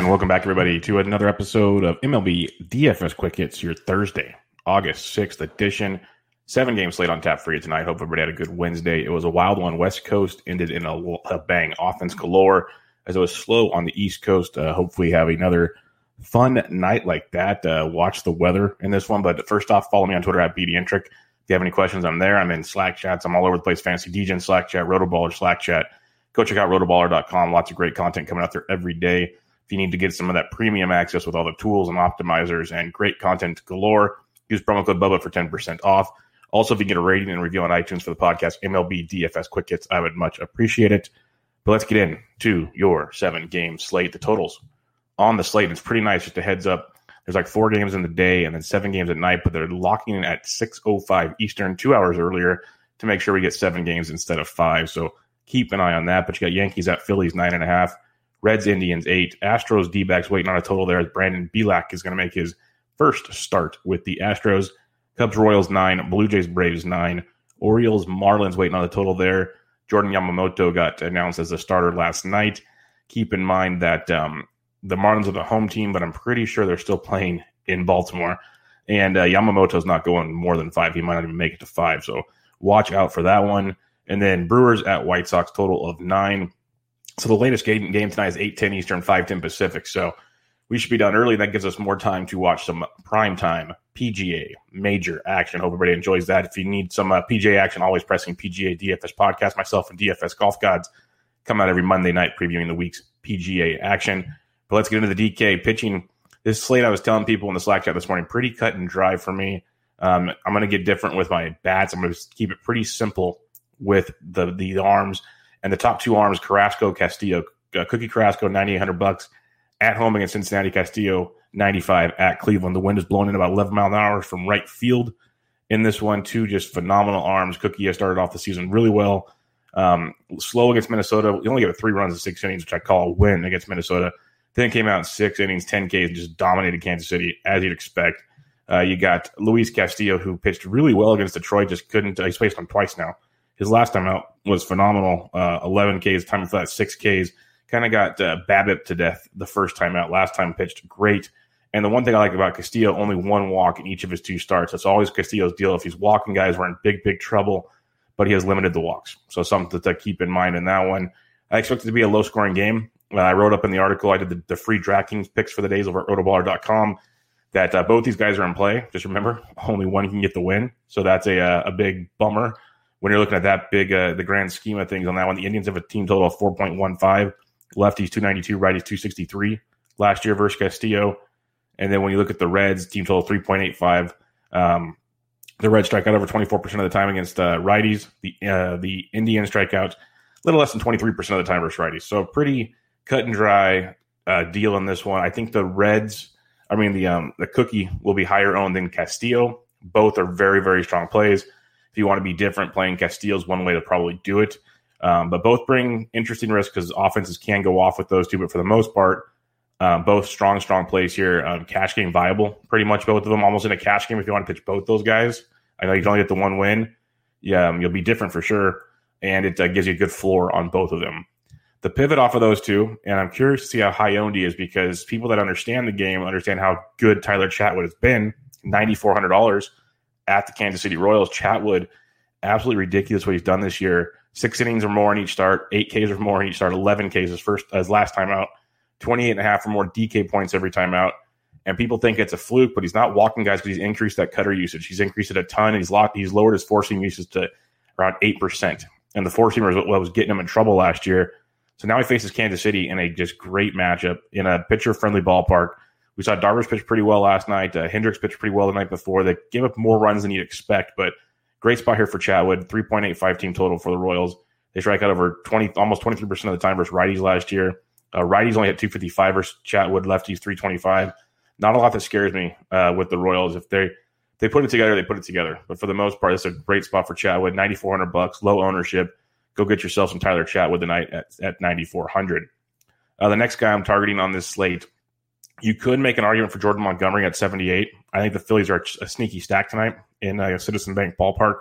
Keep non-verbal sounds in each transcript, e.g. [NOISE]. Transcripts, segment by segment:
And welcome back, everybody, to another episode of MLB DFS Quick Hits, your Thursday, August 6th edition. Seven game slate on tap for you tonight. Hope everybody had a good Wednesday. It was a wild one. West Coast ended in a, a bang. Offense galore as it was slow on the East Coast. Uh, hopefully, have another fun night like that. Uh, watch the weather in this one. But first off, follow me on Twitter at BDintric. If you have any questions, I'm there. I'm in Slack chats. I'm all over the place. Fantasy DJ Slack chat, Rotoballer Slack chat. Go check out rotoballer.com. Lots of great content coming out there every day. You need to get some of that premium access with all the tools and optimizers and great content galore, use promo code Bubba for 10% off. Also, if you get a rating and review on iTunes for the podcast, MLB DFS Quick Hits, I would much appreciate it. But let's get into your seven game slate. The totals on the slate, it's pretty nice. Just a heads up. There's like four games in the day and then seven games at night, but they're locking in at 6.05 Eastern, two hours earlier to make sure we get seven games instead of five. So keep an eye on that. But you got Yankees at Phillies, nine and a half. Reds, Indians, eight. Astros, D backs waiting on a total there as Brandon Bielak is going to make his first start with the Astros. Cubs, Royals, nine. Blue Jays, Braves, nine. Orioles, Marlins waiting on the total there. Jordan Yamamoto got announced as a starter last night. Keep in mind that um, the Marlins are the home team, but I'm pretty sure they're still playing in Baltimore. And uh, Yamamoto's not going more than five. He might not even make it to five. So watch out for that one. And then Brewers at White Sox, total of nine. So the latest game, game tonight is 8 10 Eastern, 5 10 Pacific. So we should be done early. That gives us more time to watch some prime time PGA major action. Hope everybody enjoys that. If you need some uh, PGA action, always pressing PGA DFS podcast. Myself and DFS Golf Gods come out every Monday night previewing the week's PGA action. But let's get into the DK pitching. This slate, I was telling people in the Slack chat this morning, pretty cut and dry for me. Um, I'm going to get different with my bats. I'm going to keep it pretty simple with the the arms and the top two arms, Carrasco, Castillo, uh, Cookie Carrasco, 9,800 bucks at home against Cincinnati, Castillo, 95 at Cleveland. The wind is blowing in about 11 mile an hour from right field in this one, too. Just phenomenal arms. Cookie has started off the season really well. Um, slow against Minnesota. He only it three runs in six innings, which I call a win against Minnesota. Then came out in six innings, 10 Ks, and just dominated Kansas City, as you'd expect. Uh, you got Luis Castillo, who pitched really well against Detroit, just couldn't. Uh, he's faced him twice now his last time out was phenomenal. Uh, 11 Ks, time for that six Ks. Kind of got uh, BABIP to death the first time out. Last time pitched great. And the one thing I like about Castillo, only one walk in each of his two starts. That's always Castillo's deal. If he's walking guys, we're in big, big trouble. But he has limited the walks, so something to keep in mind in that one. I expect it to be a low scoring game. Uh, I wrote up in the article I did the, the free DraftKings picks for the days over at rotoballer.com that uh, both these guys are in play. Just remember, [LAUGHS] only one can get the win, so that's a uh, a big bummer when you're looking at that big, uh, the grand scheme of things on that one, the Indians have a team total of 4.15, lefties 292, righties 263 last year versus Castillo. And then when you look at the Reds, team total 3.85. Um, the Reds strike out over 24% of the time against uh, righties. The uh, the Indians strike out a little less than 23% of the time versus righties. So pretty cut and dry uh, deal in this one. I think the Reds, I mean the um, the Cookie will be higher owned than Castillo. Both are very very strong plays. If you want to be different, playing Castillo is one way to probably do it. Um, but both bring interesting risks because offenses can go off with those two. But for the most part, Um, both strong, strong plays here. Um, cash game viable, pretty much both of them. Almost in a cash game if you want to pitch both those guys. I know you can only get the one win. Yeah, um, you'll be different for sure, and it uh, gives you a good floor on both of them. The pivot off of those two, and I'm curious to see how high owned he is because people that understand the game understand how good Tyler Chatwood has been. Ninety four hundred dollars at the Kansas City Royals. Chatwood, absolutely ridiculous what he's done this year. Six innings or more in each start, eight Ks or more in each start, eleven Ks his first his last time out 28 and a half or more DK points every time out. And people think it's a fluke, but he's not walking guys because he's increased that cutter usage. He's increased it a ton. And he's locked, he's lowered his four seam usage to around 8%. And the four seamer what was getting him in trouble last year. So now he faces Kansas City in a just great matchup in a pitcher friendly ballpark. We saw Darvish pitch pretty well last night. Uh, Hendricks pitched pretty well the night before. They gave up more runs than you'd expect, but great spot here for Chatwood. 3.85 team total for the Royals. They strike out over 20, almost 23% of the time versus righties last year. Uh, righties only at 255 versus Chatwood. Lefties 325. Not a lot that scares me uh, with the Royals. If they they put it together, they put it together. But for the most part, it's a great spot for Chatwood. 9400 bucks, low ownership. Go get yourself some Tyler Chatwood tonight at, at 9400. Uh, the next guy I'm targeting on this slate, you could make an argument for Jordan Montgomery at 78. I think the Phillies are a sneaky stack tonight in a Citizen Bank ballpark,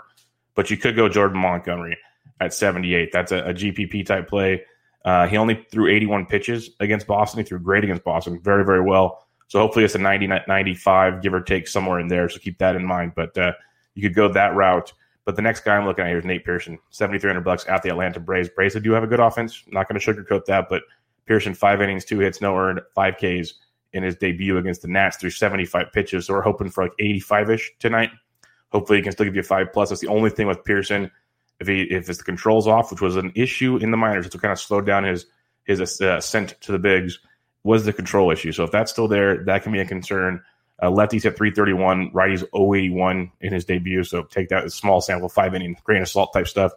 but you could go Jordan Montgomery at 78. That's a, a GPP type play. Uh, he only threw 81 pitches against Boston. He threw great against Boston, very, very well. So hopefully it's a 90, 95, give or take somewhere in there. So keep that in mind. But uh, you could go that route. But the next guy I'm looking at here is Nate Pearson, 7,300 bucks at the Atlanta Braves. Braves do have a good offense. not going to sugarcoat that, but Pearson, five innings, two hits, no earned, five Ks in his debut against the Nats through 75 pitches. So we're hoping for like 85 ish tonight. Hopefully he can still give you a five plus. That's the only thing with Pearson if he if his controls off, which was an issue in the minors, to kind of slowed down his his uh, ascent to the bigs, was the control issue. So if that's still there, that can be a concern. Uh, lefties at 331, righties 081 in his debut. So take that small sample, five inning grain of salt type stuff.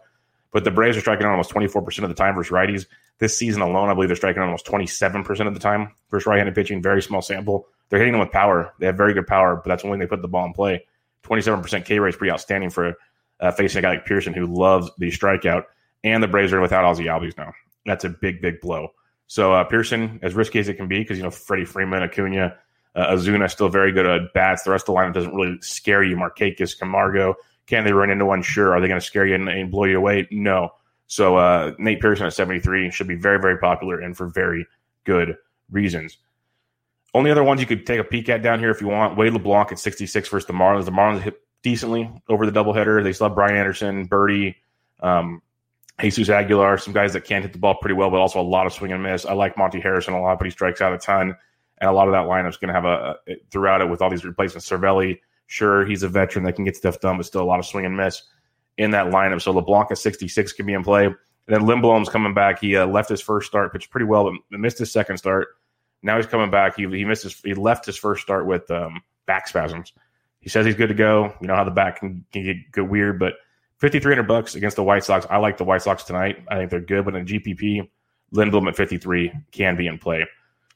But the Braves are striking out almost 24% of the time versus righties. This season alone, I believe they're striking out almost 27% of the time versus right handed pitching. Very small sample. They're hitting them with power. They have very good power, but that's only when they put the ball in play. 27% K rate is pretty outstanding for uh, facing a guy like Pearson who loves the strikeout. And the Braves are without Ozzie Albies now. That's a big, big blow. So uh, Pearson, as risky as it can be, because you know Freddie Freeman, Acuna, uh, Ozuna still very good at bats. The rest of the lineup doesn't really scare you. Markakis, Camargo, can they run into one? Sure. Are they going to scare you and, and, blow you away? No. So uh, Nate Pearson at 73 should be very, very popular and for very good reasons. Only other ones you could take a peek at down here if you want. Wade LeBlanc at 66 versus the Marlins. The Marlins hit decently over the doubleheader. They still have Brian Anderson, Birdie, um, Jesus Aguilar, some guys that can hit the ball pretty well, but also a lot of swing and miss. I like Monte Harrison a lot, but he strikes out a ton. And a lot of that lineup is going to have a, a, throughout it with all these replacements. Cervelli, sure, he's a veteran that can get stuff done, but still a lot of swing and miss in that lineup. So LeBlanc at 66 can be in play. And then Lindblom's coming back. He uh, left his first start, pitched pretty well, but missed his second start. Now he's coming back. He, he missed his, he left his first start with um, back spasms. He says he's good to go. You know how the back can, can get, get weird, but 5300 bucks against the White Sox. I like the White Sox tonight. I think they're good, but in GPP, Lindblom at 53 can be in play.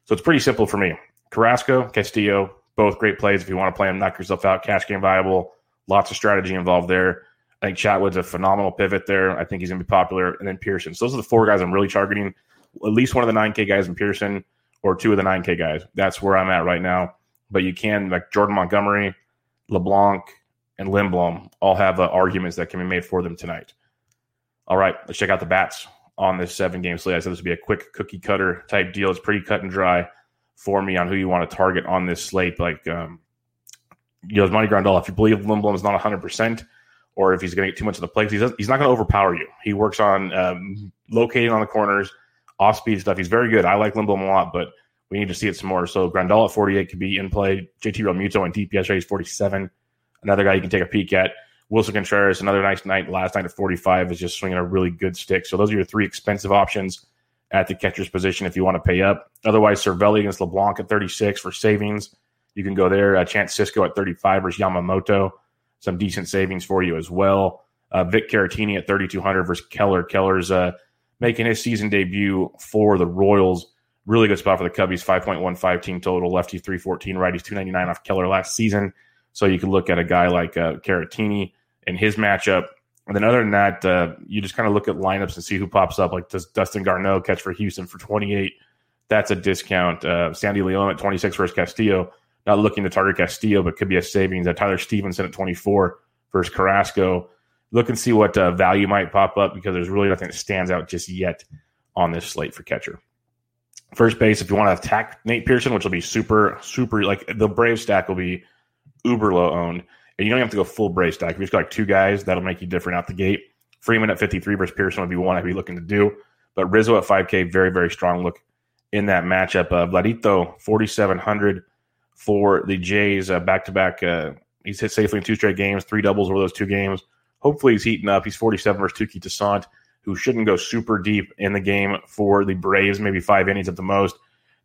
So it's pretty simple for me. Carrasco, Castillo, both great plays. If you want to play them, knock yourself out. Cash game viable. Lots of strategy involved there. I think Chatwood's a phenomenal pivot there. I think he's going to be popular. And then Pearson. So those are the four guys I'm really targeting. At least one of the 9K guys in Pearson or two of the 9K guys. That's where I'm at right now. But you can, like Jordan Montgomery, LeBlanc, and Lindblom all have uh, arguments that can be made for them tonight. All right, let's check out the bats on this seven game slate. I said this would be a quick cookie cutter type deal. It's pretty cut and dry for me on who you want to target on this slate. Like, um, you know, Monty Grandal, if you believe Lindblom is not 100%, or if he's going to get too much of the play, he's, he's not going to overpower you. He works on um, locating on the corners, off speed stuff. He's very good. I like Lindblom a lot, but we need to see it some more. So Grandal at 48 could be in play. JT Realmuto and DPS is 47. Another guy you can take a peek at. Wilson Contreras, another nice night. Last night at 45 is just swinging a really good stick. So those are your three expensive options at the catcher's position if you want to pay up. Otherwise, Cervelli against LeBlanc at 36 for savings. You can go there. Uh, Chance Cisco at 35 versus Yamamoto. Some decent savings for you as well. Uh, Vic Caratini at 3,200 versus Keller. Keller's uh, making his season debut for the Royals. Really good spot for the Cubbies. 5.15 team total. Lefty 314. Righties 299 off Keller last season. So you can look at a guy like uh, Caratini and his matchup. And then other than that, uh, you just kind of look at lineups and see who pops up. Like does Dustin Garneau catch for Houston for 28 That's a discount. Uh, Sandy Leon at 26 versus Castillo. Not looking to target Castillo, but could be a savings. At Tyler Stephenson at 24 versus Carrasco. Look and see what uh, value might pop up because there's really nothing that stands out just yet on this slate for catcher. First base, if you want to attack Nate Pearson, which will be super, super like the Brave stack will be uber low owned. And you don't have to go full brace stack. If you just got like two guys, that'll make you different out the gate. Freeman at 53 versus Pearson would be one I'd be looking to do. But Rizzo at 5K, very, very strong look in that matchup. Uh, Vladito, 4,700 for the Jays, back to back. He's hit safely in two straight games, three doubles over those two games. Hopefully, he's heating up. He's 47 versus Touki Toussaint who shouldn't go super deep in the game for the Braves, maybe five innings at the most.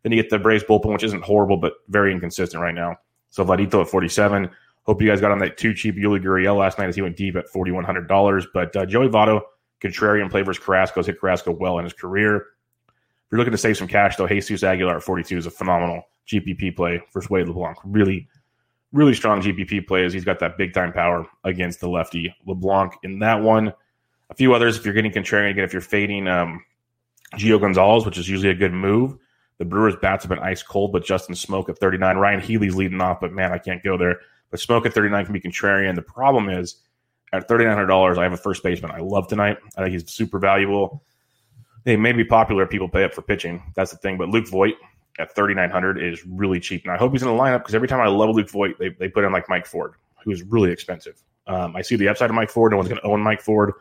Then you get the Braves bullpen, which isn't horrible, but very inconsistent right now. So Vladito at 47. Hope you guys got on that too cheap Yuli Gurriel last night as he went deep at $4,100. But uh, Joey Votto, contrarian play versus Carrasco, has hit Carrasco well in his career. If you're looking to save some cash, though, Jesus Aguilar at 42 is a phenomenal GPP play versus Wade LeBlanc. Really, really strong GPP plays. He's got that big time power against the lefty LeBlanc in that one a few others if you're getting contrarian again, if you're fading um, Gio Gonzalez, which is usually a good move. The Brewers' bats have been ice cold, but Justin Smoak at 39. Ryan Healy's leading off, but man, I can't go there. But Smoak at 39 can be contrarian. The problem is at $3,900, I have a first baseman I love tonight. I think he's super valuable. They may be popular. People pay up for pitching. That's the thing. But Luke Voit at 3,900 is really cheap. And I hope he's in the lineup because every time I love Luke Voit, they, they put in like Mike Ford, who is really expensive. Um, I see the upside of Mike Ford. No one's going to own Mike Ford.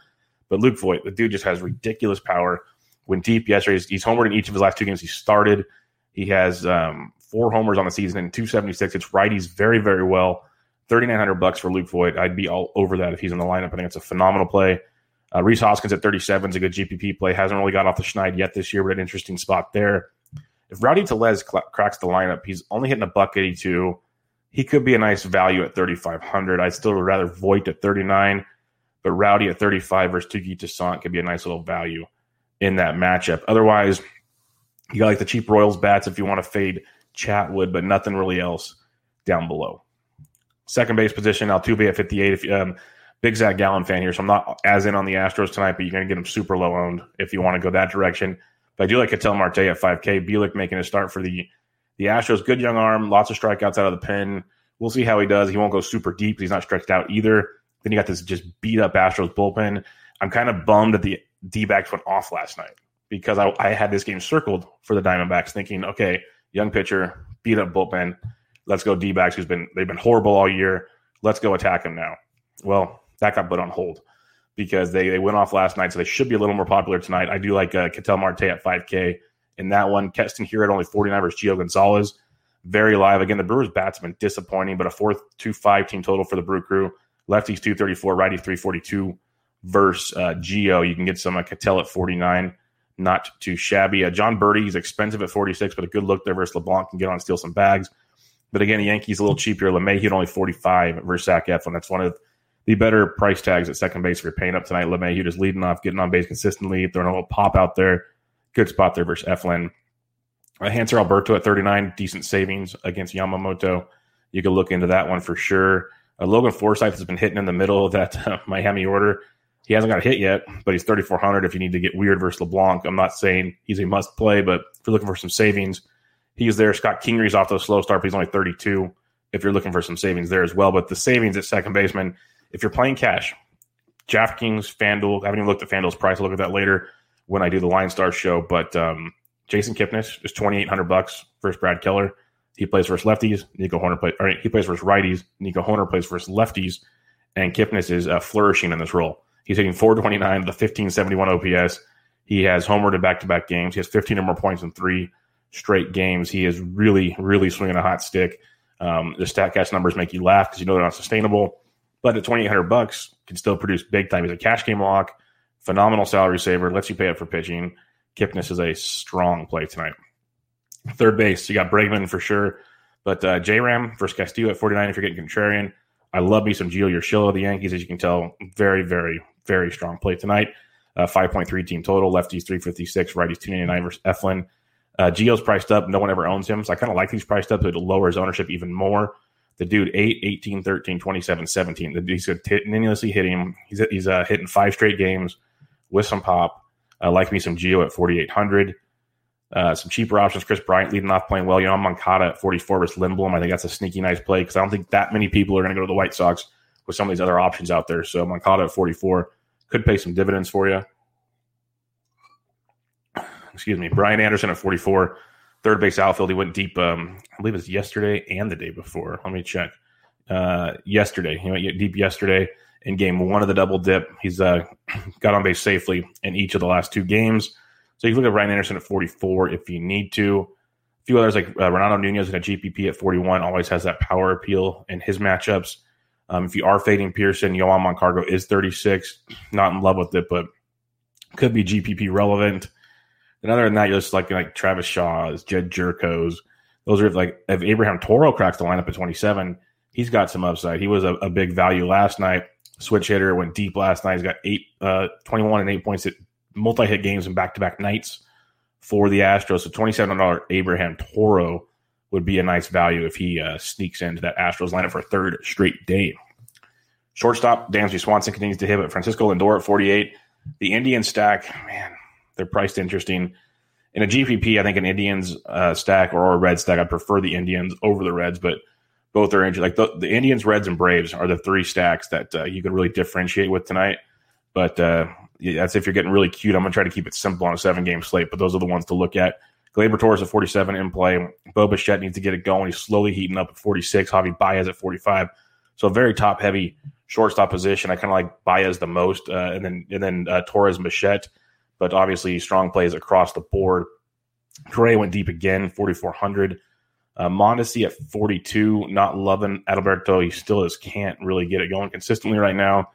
But Luke Voit, the dude just has ridiculous power. Went deep yesterday. He's, he's homered in each of his last two games. He started. He has um, four homers on the season and 276. It's righties very, very well. 3900 bucks for Luke Voit. I'd be all over that if he's in the lineup. I think it's a phenomenal play. Uh, Rhys Hoskins at 37 is a good GPP play. Hasn't really got off the schneid yet this year, but an interesting spot there. If Rowdy Tellez cl- cracks the lineup, he's only hitting a buck 82. He could be a nice value at 3,500. I'd still rather Voit at 39. But Rowdy at 35 versus Touki Toussaint could be a nice little value in that matchup. Otherwise, you got like the cheap Royals bats if you want to fade Chatwood, but nothing really else down below. Second base position, Altuve at 58. If um, big Zach Gallen fan here, so I'm not as in on the Astros tonight, but you're going to get them super low owned if you want to go that direction. But I do like Ketel Marte at 5K. Bielak making a start for the the Astros. Good young arm, lots of strikeouts out of the pen. We'll see how he does. He won't go super deep. He's not stretched out either. Then you got this just beat up Astros bullpen. I'm kind of bummed that the D backs went off last night because I, I, had this game circled for the Diamondbacks, thinking, okay, young pitcher, beat up bullpen. Let's go D backs, who's been they've been horrible all year. Let's go attack him now. Well, that got put on hold because they, they went off last night, so they should be a little more popular tonight. I do like uh, Ketel Marte at 5K in that one. Keston Hiura at only 49 versus Gio Gonzalez. Very live. Again, the Brewers' bats have been disappointing, but a 4 2 5 team total for the Brew Crew. Lefties 234, righty 342 versus uh, Gio. You can get some uh, Ketel at 49, not too shabby. Uh, Jon Berti, he's expensive at 46, but a good look there versus LeBlanc can get on and steal some bags. But again, the Yankees a little cheaper. LeMahieu at only 45 versus Zach Eflin. That's one of the better price tags at second base you're paying up tonight. LeMahieu just leading off, getting on base consistently, throwing a little pop out there. Good spot there versus Eflin. Uh, Hanser Alberto at 39, decent savings against Yamamoto. You can look into that one for sure. Uh, Logan Forsythe has been hitting in the middle of that uh, [LAUGHS] Miami order. He hasn't got a hit yet, but he's 3,400 if you need to get weird versus LeBlanc. I'm not saying he's a must play, but if you're looking for some savings, he's there. Scott Kingery's off the slow start, but he's only 32 if you're looking for some savings there as well. But the savings at second baseman, if you're playing cash, DraftKings, FanDuel, I haven't even looked at FanDuel's price. I'll look at that later when I do the Line Star show. But um, Jason Kipnis is 2,800 bucks versus Brad Keller. He plays versus lefties. Nico Hoerner plays. Or he plays versus righties. Nico Hoerner plays versus lefties. And Kipnis is uh, flourishing in this role. He's hitting 429 with a 1571 OPS. He has homered in back to back games. He has 15 or more points in three straight games. He is really, really swinging a hot stick. Um, the StatCast numbers make you laugh because you know they're not sustainable. But at 2800 bucks, can still produce big time. He's a cash game lock, phenomenal salary saver, lets you pay up for pitching. Kipnis is a strong play tonight. Third base, you got Bregman for sure. But uh, J Ram versus Castillo at 49 if you're getting contrarian. I love me some Gio Urshela of the Yankees, as you can tell. Very, very, very strong play tonight. Uh, 5.3 team total. Lefties 356, righties 299 versus Eflin. Uh, Gio's priced up. No one ever owns him. So I kind of like these priced up. It lowers ownership even more. The dude, 8, 18, 13, 27, 17. The dude's continuously hitting. He's, he's uh, hitting five straight games with some pop. I like me some Gio at 4,800. Uh, some cheaper options. Kris Bryant leading off playing well. You know, I'm Moncada at 44 versus Lindblom. I think that's a sneaky nice play because I don't think that many people are going to go to the White Sox with some of these other options out there. So Moncada at 44 could pay some dividends for you. Excuse me. Brian Anderson at 44, third base outfield. He went deep, um, I believe it's yesterday and the day before. Let me check. Uh, yesterday, he went deep yesterday in game one of the double dip. He's uh, [CLEARS THROAT] got on base safely in each of the last two games. So you can look at Brian Anderson at 44 if you need to. A few others like uh, Renato Nunez in a GPP at 41 always has that power appeal in his matchups. Um, if you are fading Pearson, Johan Camargo is 36. Not in love with it, but could be GPP relevant. And other than that, you're just like like Travis Shaw's, Jed Gyorko's. Those are like if Abraham Toro cracks the lineup at 27, he's got some upside. He was a, a big value last night. Switch hitter went deep last night. He's got eight, uh, 21 and eight points at multi hit games and back to back nights for the Astros. So $27 Abraham Toro would be a nice value if he uh, sneaks into that Astros lineup for a third straight day. Shortstop, Dansby Swanson continues to hit, but Francisco Lindor at 48. The Indian stack, man, they're priced interesting. In a GPP, I think an Indians uh, stack or a Red stack, I prefer the Indians over the Reds, but both are interesting. Like the, the, Indians, Reds, and Braves are the three stacks that uh, you can really differentiate with tonight. But uh, yeah, that's if you're getting really cute. I'm going to try to keep it simple on a seven game slate, but those are the ones to look at. Gleyber Torres at 47 in play. Bo needs to get it going. He's slowly heating up at 46. Javi Baez at 45. So a very top heavy shortstop position. I kind of like Baez the most, uh, and then and then uh, Torres and Bichette. But obviously, strong plays across the board. Gray went deep again, 4,400. Uh, Mondesi at 42, not loving Adalberto. He still just can't really get it going consistently right now,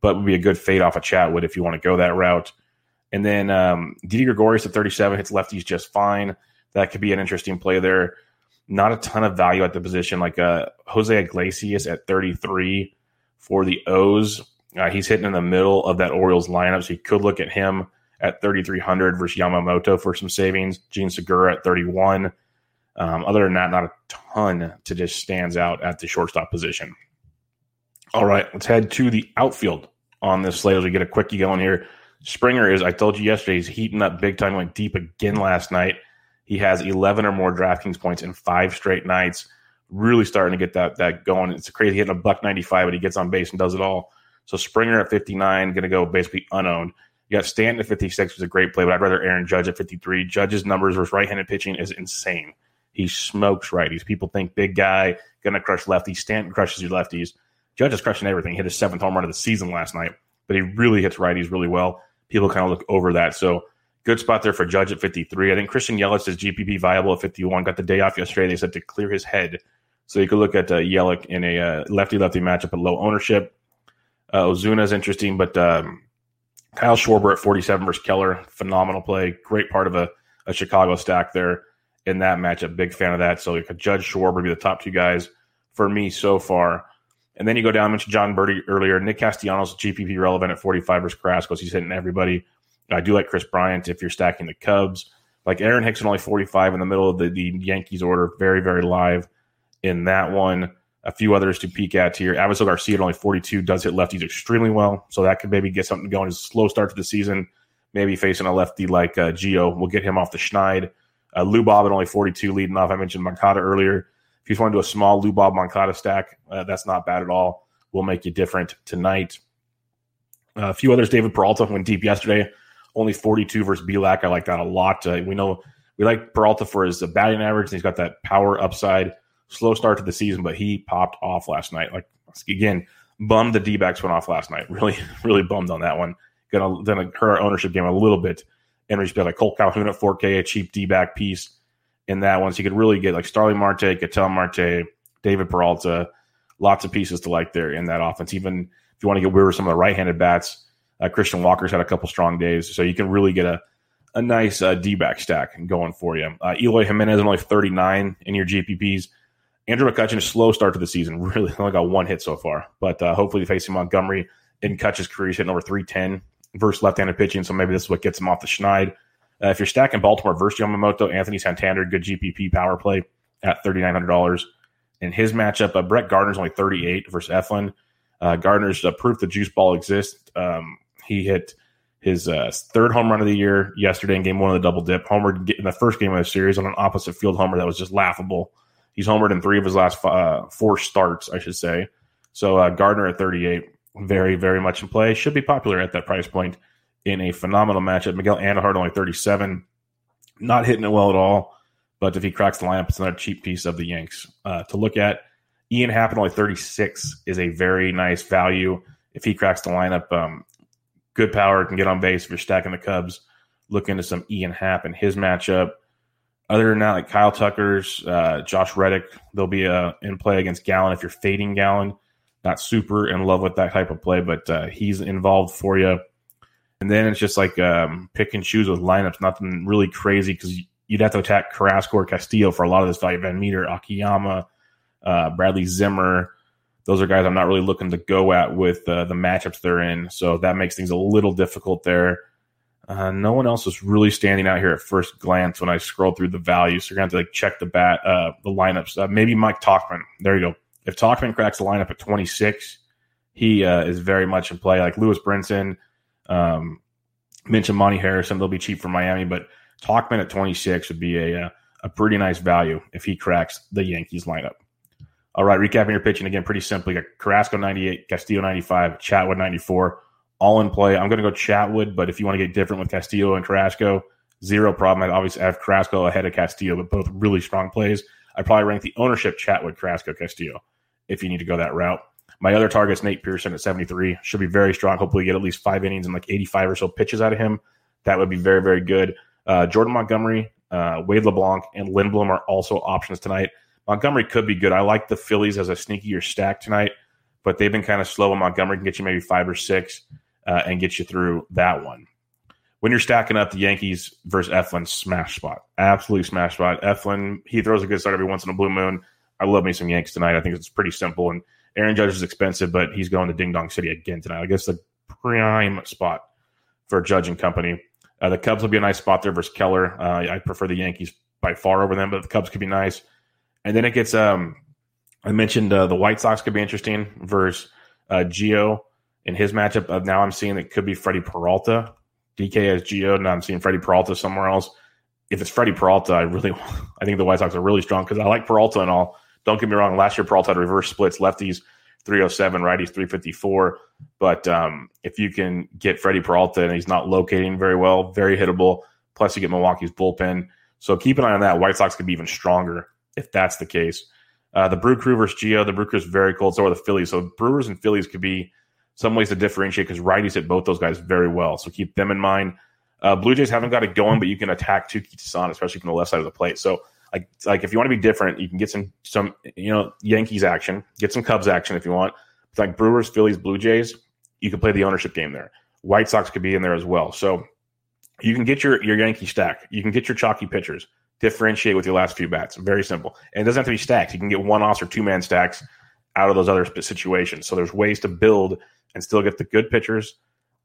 but would be a good fade off of Chatwood if you want to go that route. And then um, Didi Gregorius at 37 hits lefties just fine. That could be an interesting play there. Not a ton of value at the position, like uh, Jose Iglesias at 33 for the O's. Uh, he's hitting in the middle of that Orioles lineup, so you could look at him at 3,300 versus Yamamoto for some savings. Jean Segura at 31. Um, other than that, not a ton to just stands out at the shortstop position. All right, let's head to the outfield on this slate as we get a quickie going here. Springer is, I told you yesterday, he's heating up big time, went deep again last night. He has 11 or more DraftKings points in five straight nights. Really starting to get that that going. It's crazy hitting a buck 95, but he gets on base and does it all. So Springer at 59, going to go basically unowned. You got Stanton at 56, which is a great play, but I'd rather Aaron Judge at 53. Judge's numbers versus right handed pitching is insane. He smokes righties. People think big guy, to crush lefties. Stanton crushes your lefties. Judge is crushing everything. He hit his seventh home run of the season last night, but he really hits righties really well people kind of look over that. So good spot there for Judge at 53. I think Christian Yelich is GPP viable at 51. Got the day off yesterday. They said to clear his head. So you could look at uh, Yelich in a uh, lefty-lefty matchup at low ownership. Uh, Ozuna is interesting, but um, Kyle Schwarber at 47 versus Keller, phenomenal play. Great part of a, a Chicago stack there in that matchup. Big fan of that. So you could Judge Schwarber be the top two guys for me so far. And then you go down, I mentioned Jon Berti earlier. Nick Castellanos, GPP relevant at 45 versus Carrasco. He's hitting everybody. I do like Kris Bryant if you're stacking the Cubs. Like Aaron Hicks only 45 in the middle of the, the Yankees order. Very, very live in that one. A few others to peek at here. Avisail Garcia at only 42 does hit lefties extremely well. So that could maybe get something going. It's a slow start to the season. Maybe facing a lefty like uh, Gio will get him off the schneid. Uh, Lou Bob at only 42 leading off. I mentioned Moncada earlier. If you just want to do a small Lou Bob Moncada stack, uh, that's not bad at all. Will make you different tonight. Uh, a few others. David Peralta went deep yesterday. Only 42 versus Bielak. I like that a lot. Uh, we know we like Peralta for his batting average. And he's got that power upside. Slow start to the season, but he popped off last night. Like again, bummed the D backs went off last night. [LAUGHS] Really, really bummed on that one. Gonna gonna hurt our ownership game a little bit. And we just like Cole Calhoun at 4K, a cheap D back piece in that one. So you could really get like Starling Marte, Ketel Marte, David Peralta, lots of pieces to like there in that offense. Even if you want to get weird with some of the right handed bats, uh, Christian Walker's had a couple strong days. So you can really get a, a nice uh, D back stack going for you. Uh, Eloy Jimenez only 39 in your GPPs. Andrew McCutchen, a slow start to the season. [LAUGHS] Really only got one hit so far, but uh, hopefully facing Montgomery in Kutch's career, he's hitting over 310 versus left handed pitching. So maybe this is what gets him off the schneid. Uh, if you're stacking Baltimore versus Yamamoto, Anthony Santander, good GPP power play at $3,900. In his matchup, uh, Brett Gardner's only 38 versus Eflin. Uh, Gardner's uh, proof the juice ball exists. Um, he hit his uh, third home run of the year yesterday in game one of the double dip. Homered in the first game of the series on an opposite field homer that was just laughable. He's homered in three of his last uh, four starts, I should say. So uh, Gardner at 38, very, very much in play. Should be popular at that price point in a phenomenal matchup. Miguel Andujar only 37, not hitting it well at all. But if he cracks the lineup, it's another cheap piece of the Yanks uh, to look at. Ian Happ only 36 is a very nice value. If he cracks the lineup, um, good power, can get on base. If you're stacking the Cubs, look into some Ian Happ and his matchup. Other than that, like Kyle Tucker's, uh, Josh Reddick, they'll be uh, in play against Gallen if you're fading Gallen. Not super in love with that type of play, but uh, he's involved for you. And then it's just like um, pick and choose with lineups, nothing really crazy because you'd have to attack Carrasco or Castillo for a lot of this value. Van Meter, Akiyama, uh, Bradley Zimmer. Those are guys I'm not really looking to go at with uh, the matchups they're in. So that makes things a little difficult there. Uh, no one else is really standing out here at first glance when I scroll through the values. So you're going to have to like check the bat, uh, the lineups. Uh, maybe Mike Tauchman. There you go. If Tauchman cracks the lineup at 26, he uh, is very much in play. Like Lewis Brinson, um, mentioned Monte Harrison. They'll be cheap for Miami, but Tauchman at 26 would be a, uh, a pretty nice value if he cracks the Yankees lineup. All right, recapping your pitching again, pretty simply. Carrasco 98, Castillo 95, Chatwood 94, all in play. I'm going to go Chatwood, but if you want to get different with Castillo and Carrasco, zero problem. I obviously have Carrasco ahead of Castillo, but both really strong plays. I probably rank the ownership Chatwood, Carrasco, Castillo if you need to go that route. My other target's Nate Pearson at 73. Should be very strong. Hopefully, get at least five innings and like 85 or so pitches out of him. That would be very, very good. Uh, Jordan Montgomery, uh, Wade LeBlanc, and Lindblom are also options tonight. Montgomery could be good. I like the Phillies as a sneakier stack tonight, but they've been kind of slow. And Montgomery can get you maybe five or six uh, and get you through that one. When you're stacking up the Yankees versus Eflin, smash spot. Absolutely smash spot. Eflin, he throws a good start every once in a blue moon. I love me some Yanks tonight. I think it's pretty simple. And Aaron Judge is expensive, but he's going to Ding Dong City again tonight. I guess the prime spot for Judge and company. Uh, the Cubs will be a nice spot there versus Keller. Uh, I prefer the Yankees by far over them, but the Cubs could be nice. And then it gets, um, I mentioned uh, the White Sox could be interesting versus uh, Gio in his matchup. Of now I'm seeing it could be Freddy Peralta. DK as Gio. and I'm seeing Freddy Peralta somewhere else. If it's Freddy Peralta, I really, [LAUGHS] I think the White Sox are really strong because I like Peralta and all. Don't get me wrong. Last year, Peralta had reverse splits, lefties 307, righties 354. But um, if you can get Freddie Peralta and he's not locating very well, very hittable. Plus, you get Milwaukee's bullpen. So keep an eye on that. White Sox could be even stronger if that's the case. Uh, the Brew Crew versus Gio. The Brew Crew is very cold. So are the Phillies. So Brewers and Phillies could be some ways to differentiate because righties hit both those guys very well. So keep them in mind. Uh, Blue Jays haven't got it going, but you can attack Touki Toussaint, especially from the left side of the plate. So like like if you want to be different, you can get some some you know Yankees action, get some Cubs action if you want. It's like Brewers, Phillies, Blue Jays. You can play the ownership game there. White Sox could be in there as well. So you can get your your Yankee stack. You can get your chalky pitchers. Differentiate with your last few bats. Very simple. And it doesn't have to be stacks. You can get one offs or two man stacks out of those other situations. So there's ways to build and still get the good pitchers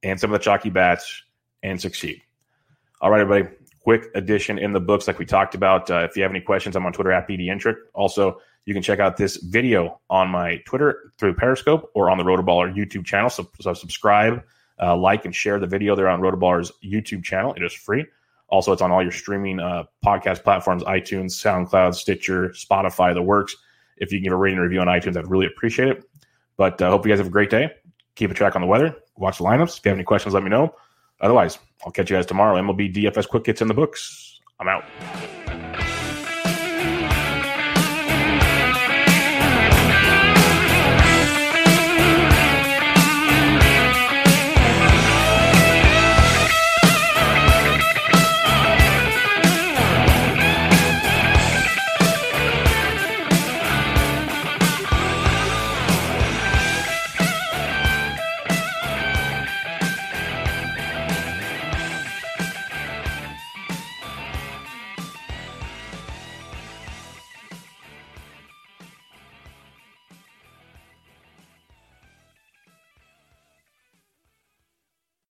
and some of the chalky bats and succeed. All right, everybody quick addition in the books, like we talked about. Uh, if you have any questions, I'm on Twitter at BDintric. Also, you can check out this video on my Twitter through Periscope or on the Rotoballer YouTube channel. So, so subscribe, uh, like, and share the video there on Rotoballer's YouTube channel. It is free. Also, it's on all your streaming uh, podcast platforms iTunes, SoundCloud, Stitcher, Spotify, the works. If you can give a rating and review on iTunes, I'd really appreciate it. But I uh, hope you guys have a great day. Keep a track on the weather. Watch the lineups. If you have any questions, let me know. Otherwise, I'll catch you guys tomorrow. MLB DFS Quick Hits in the books. I'm out.